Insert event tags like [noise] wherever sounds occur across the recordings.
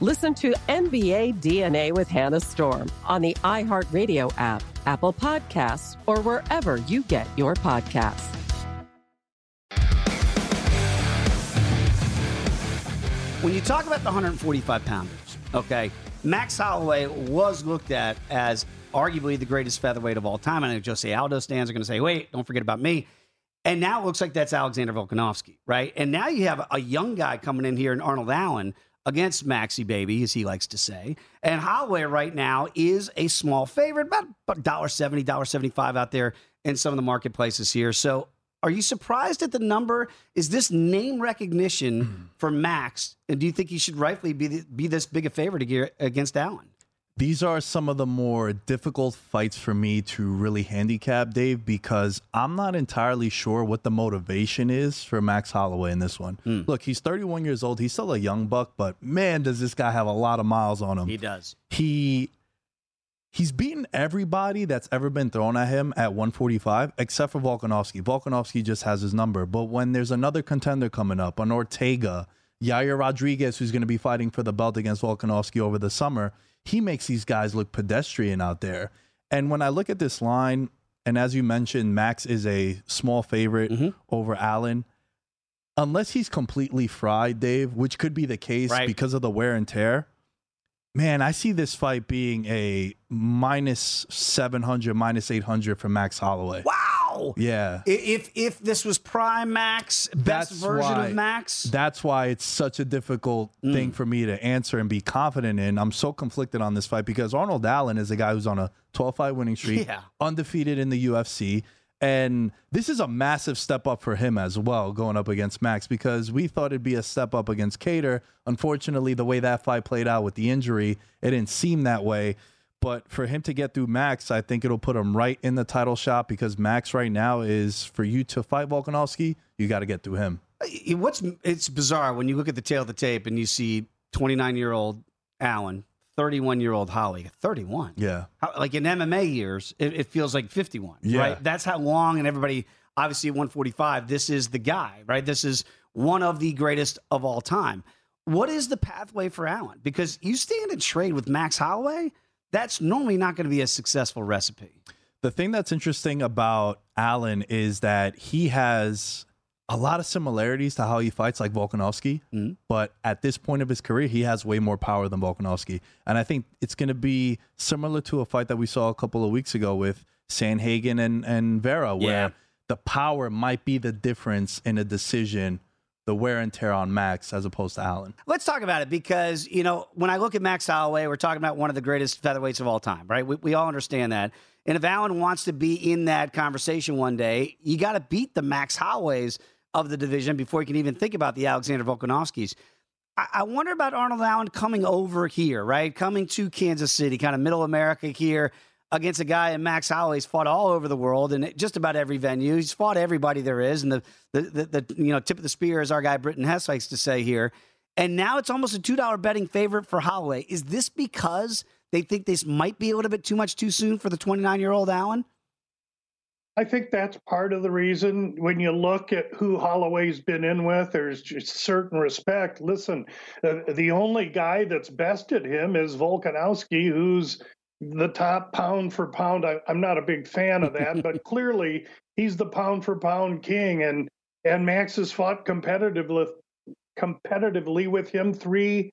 Listen to NBA DNA with Hannah Storm on the iHeartRadio app, Apple Podcasts, or wherever you get your podcasts. When you talk about the 145 pounders, okay, Max Holloway was looked at as arguably the greatest featherweight of all time. I know Jose Aldo stands are going to say, wait, don't forget about me. And now it looks like that's Alexander Volkanovski, right? And now you have a young guy coming in here in Arnold Allen against Maxi Baby, as he likes to say. And Holloway right now is a small favorite, about $1.70, $1.75 out there in some of the marketplaces here. So are you surprised at the number? Is this name recognition hmm. for Max? And do you think he should rightfully be, the, be this big a favorite against Allen? These are some of the more difficult fights for me to really handicap, Dave, because I'm not entirely sure what the motivation is for Max Holloway in this one. Hmm. Look, he's 31 years old. He's still a young buck, but man, does this guy have a lot of miles on him. He does. He he's beaten everybody that's ever been thrown at him at 145 except for Volkanovski. Volkanovski just has his number. But when there's another contender coming up, an Ortega, Yair Rodriguez, who's going to be fighting for the belt against Volkanovski over the summer, he makes these guys look pedestrian out there. And when I look at this line, and as you mentioned, Max is a small favorite Mm-hmm. over Allen. Unless he's completely fried, Dave, which could be the case Right. because of the wear and tear. Man, I see this fight being a minus 700, minus 800 for Max Holloway. Wow. Yeah. If if this was prime Max, best That's version why- of Max, That's why it's such a difficult mm. thing for me to answer and be confident in. I'm so conflicted on this fight because Arnold Allen is a guy who's on a 12 fight winning streak, Yeah. undefeated in the UFC. And this is a massive step up for him as well, going up against Max, because we thought it'd be a step up against Kattar. Unfortunately, the way that fight played out with the injury, it didn't seem that way. But for him to get through Max, I think it'll put him right in the title shot because Max right now is for you to fight Volkanovski, you got to get through him. What's it's bizarre when you look at the tale of the tape and you see 29 year old Allen, 31 year old Holly, 31. Yeah. How, like in MMA years, it, it feels like 51. Yeah. Right. That's how long, and everybody obviously at 145. This is the guy, right? This is one of the greatest of all time. What is the pathway for Allen? Because you stand and trade with Max Holloway, that's normally not going to be a successful recipe. The thing that's interesting about Allen is that he has a lot of similarities to how he fights like Volkanovski, Mhm. but at this point of his career, he has way more power than Volkanovski. And I think it's going to be similar to a fight that we saw a couple of weeks ago with Sandhagen and, and Vera, where Yeah. the power might be the difference in a decision, the wear and tear on Max as opposed to Allen. Let's talk about it because, you know, when I look at Max Holloway, we're talking about one of the greatest featherweights of all time, right? We, we all understand that. And if Allen wants to be in that conversation one day, you got to beat the Max Holloways of the division before you can even think about the Alexander Volkanovskis. I, I wonder about Arnold Allen coming over here, right? Coming to Kansas City, kind of middle America here against a guy and Max Holloway's fought all over the world and just about every venue. He's fought everybody there is. And the, the, the, the you know, tip of the spear, as our guy Britton Hess likes to say here. And now it's almost a $2 betting favorite for Holloway. Is this because they think this might be a little bit too much too soon for the 29 year old Allen? I think that's part of the reason when you look at who Holloway's been in with, there's just certain respect. Listen, uh, the only guy that's bested him is Volkanovski, who's the top pound for pound. I, I'm not a big fan of that, but [laughs] clearly he's the pound for pound king. And and Max has fought competitively competitively with him three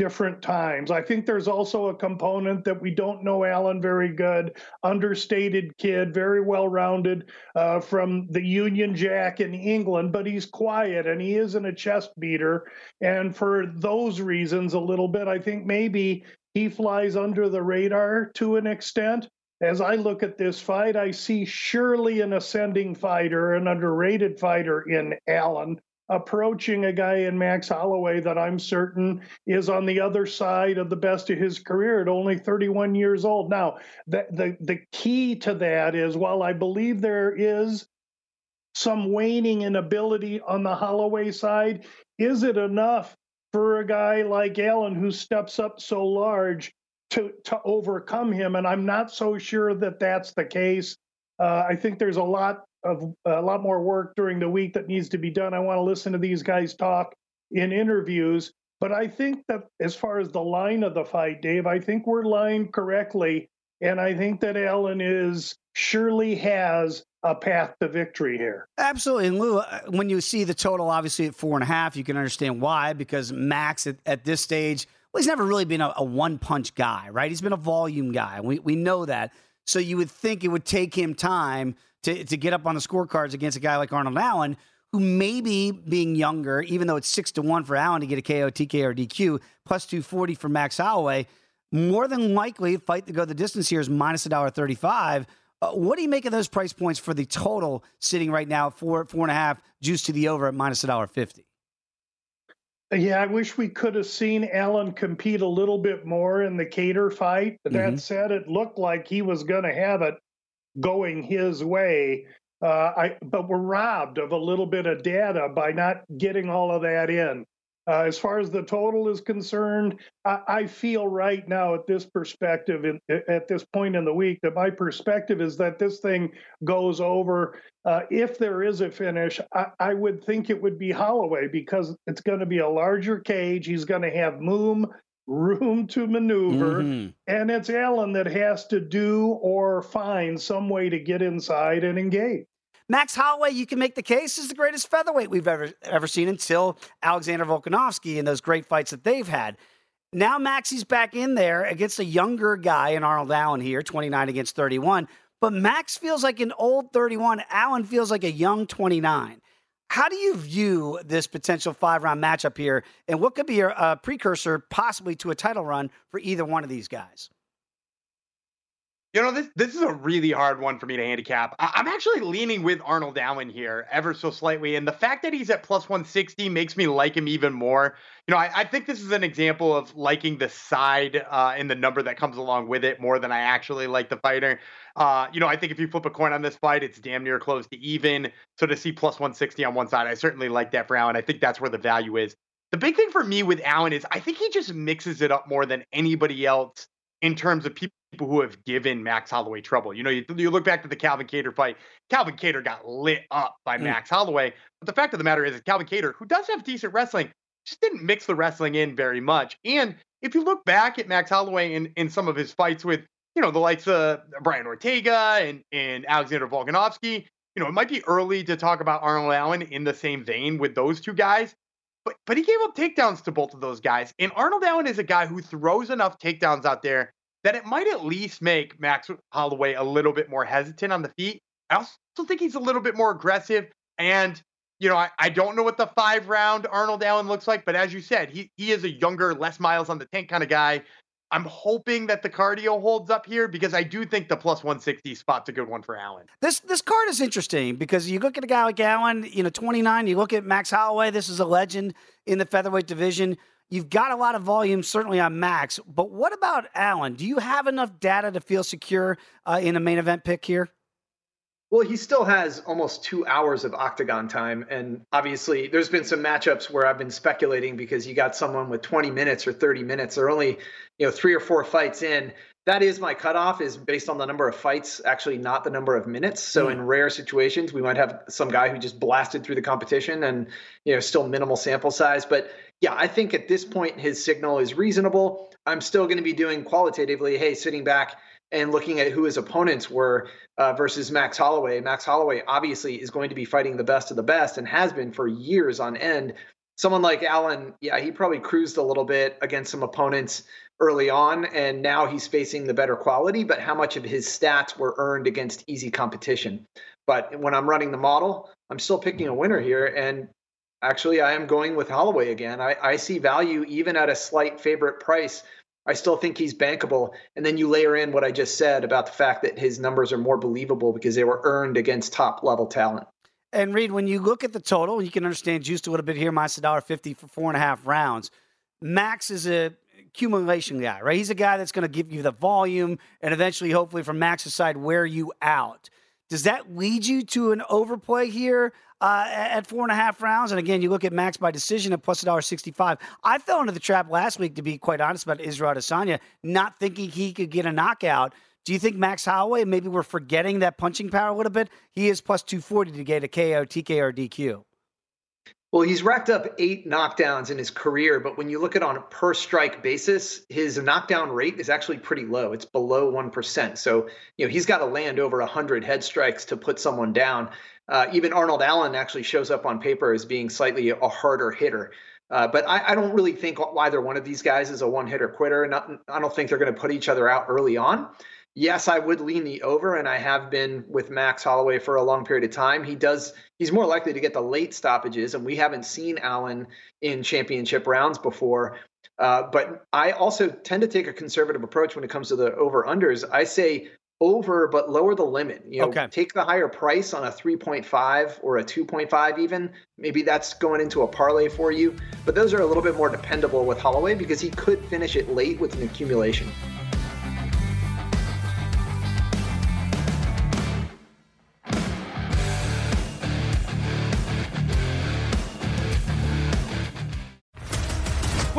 different times. I think there's also a component that we don't know Allen very good, understated kid, very well rounded uh, from the Union Jack in England, but he's quiet and he isn't a chest beater. And for those reasons, a little bit, I think maybe he flies under the radar to an extent. As I look at this fight, I see surely an ascending fighter, an underrated fighter in Allen approaching a guy in Max Holloway that I'm certain is on the other side of the best of his career at only 31 years old. Now, the, the, the key to that is while I believe there is some waning in ability on the Holloway side, is it enough for a guy like Allen who steps up so large to, to overcome him? And I'm not so sure that that's the case. Uh, I think there's a lot of a lot more work during the week that needs to be done. I want to listen to these guys talk in interviews. But I think that as far as the line of the fight, Dave, I think we're lined correctly. And I think that Allen is surely has a path to victory here. Absolutely. And Lou, uh, when you see the total obviously at four and a half, you can understand why, because Max at, at this stage, well, he's never really been a, a one punch guy, right? He's been a volume guy. We, we know that. So you would think it would take him time to, to get up on the scorecards against a guy like Arnold Allen, who maybe being younger, even though it's six to one for Allen to get a KO, TK, or DQ, plus 240 for Max Holloway, more than likely, fight to go the distance here is minus a dollar 35. Uh, what do you make of those price points for the total sitting right now four four and a half juice to the over at minus a dollar fifty? Yeah, I wish we could have seen Allen compete a little bit more in the Kattar fight. But mm-hmm. that said, it looked like he was going to have it going his way. Uh, I, but we're robbed of a little bit of data by not getting all of that in. Uh, as far as the total is concerned, I, I, feel right now at this perspective, in, at this point in the week, that my perspective is that this thing goes over. Uh, if there is a finish, I, I, would think it would be Holloway because it's going to be a larger cage. He's going to have Moom room to maneuver, mm-hmm. and it's Allen that has to do or find some way to get inside and engage. Max Holloway, you can make the case, is the greatest featherweight we've ever ever seen until Alexander Volkanovski and those great fights that they've had. Now Maxie's back in there against a younger guy in Arnold Allen here, 29 against 31. But Max feels like an old 31. Allen feels like a young 29. How do you view this potential five round matchup here, and what could be a, a precursor possibly to a title run for either one of these guys? You know, this this is a really hard one for me to handicap. I, am actually leaning with Arnold Allen here, ever so slightly, and the fact that he's at plus 160 makes me like him even more. You know, I, I think this is an example of liking the side uh, and the number that comes along with it more than I actually like the fighter. Uh, you know, I think if you flip a coin on this fight, it's damn near close to even. So to see plus 160 on one side, I certainly like that for Allen. I think that's where the value is. The big thing for me with Allen is I think he just mixes it up more than anybody else in terms of people who have given Max Holloway trouble. You know, you, you look back to the Calvin Kattar fight. Calvin Kattar got lit up by mm. Max Holloway. But the fact of the matter is, Calvin Kattar, who does have decent wrestling, just didn't mix the wrestling in very much. And if you look back at Max Holloway in, in some of his fights with, you know, the likes of Brian Ortega and, and Alexander Volkanovski, you know, it might be early to talk about Arnold Allen in the same vein with those two guys. But, but he gave up takedowns to both of those guys. And Arnold Allen is a guy who throws enough takedowns out there that it might at least make Max Holloway a little bit more hesitant on the feet. I also think he's a little bit more aggressive. And, you know, I, I don't know what the five round Arnold Allen looks like, but as you said, he, he is a younger, less miles on the tank kind of guy. I'm hoping that the cardio holds up here because I do think the plus 160 spot's a good one for Allen. This this card is interesting because you look at a guy like Allen, you know, 29. You look at Max Holloway. This is a legend in the featherweight division. You've got a lot of volume, certainly on Max. But what about Allen? Do you have enough data to feel secure uh, in a main event pick here? Well, he still has almost two hours of octagon time. And obviously, there's been some matchups where I've been speculating because you got someone with 20 minutes or 30 minutes. They're only, you know, three or four fights in. That is my cutoff, is based on the number of fights, actually not the number of minutes. So mm. in rare situations, we might have some guy who just blasted through the competition and, you know, still minimal sample size. But yeah, I think at this point his signal is reasonable. I'm still going to be doing qualitatively, hey, sitting back and looking at who his opponents were uh, versus Max Holloway. Max Holloway obviously is going to be fighting the best of the best and has been for years on end. someone like Allen, yeah, he probably cruised a little bit against some opponents early on, and now he's facing the better quality. But how much of his stats were earned against easy competition? But when I'm running the model, I'm still picking a winner here. And actually, I am going with Holloway again. I, I see value even at a slight favorite price. I still think he's bankable. And then you layer in what I just said about the fact that his numbers are more believable because they were earned against top level talent. And Reed, when you look at the total, you can understand juiced a little bit here, minus a dollar fifty for four and a half rounds. Max is a accumulation guy, right? He's a guy that's going to give you the volume and eventually, hopefully, from Max's side, wear you out. Does that lead you to an overplay here uh, at four and a half rounds? And again, you look at Max by decision at plus a dollar sixty-five. I fell into the trap last week, to be quite honest, about Israel Adesanya, not thinking he could get a knockout. Do you think Max Holloway, maybe we're forgetting that punching power a little bit? He is plus 240 to get a KO, TK, or DQ. Well, he's racked up eight knockdowns in his career, but when you look at on a per strike basis, his knockdown rate is actually pretty low. It's below 1%. So, you know, he's got to land over 100 head strikes to put someone down. Uh, even Arnold Allen actually shows up on paper as being slightly a harder hitter. Uh, but I, I, don't really think either one of these guys is a one hitter quitter. Not, I don't think they're going to put each other out early on yes, I would lean the over, and I have been with Max Holloway for a long period of time. He does he's more likely to get the late stoppages, and we haven't seen Allen in championship rounds before. Uh, but I also tend to take a conservative approach when it comes to the over unders. I say over, but lower the limit. You know, okay. take the higher price on a 3.5 or a 2.5 even. Maybe that's going into a parlay for you. But those are a little bit more dependable with Holloway because he could finish it late with an accumulation.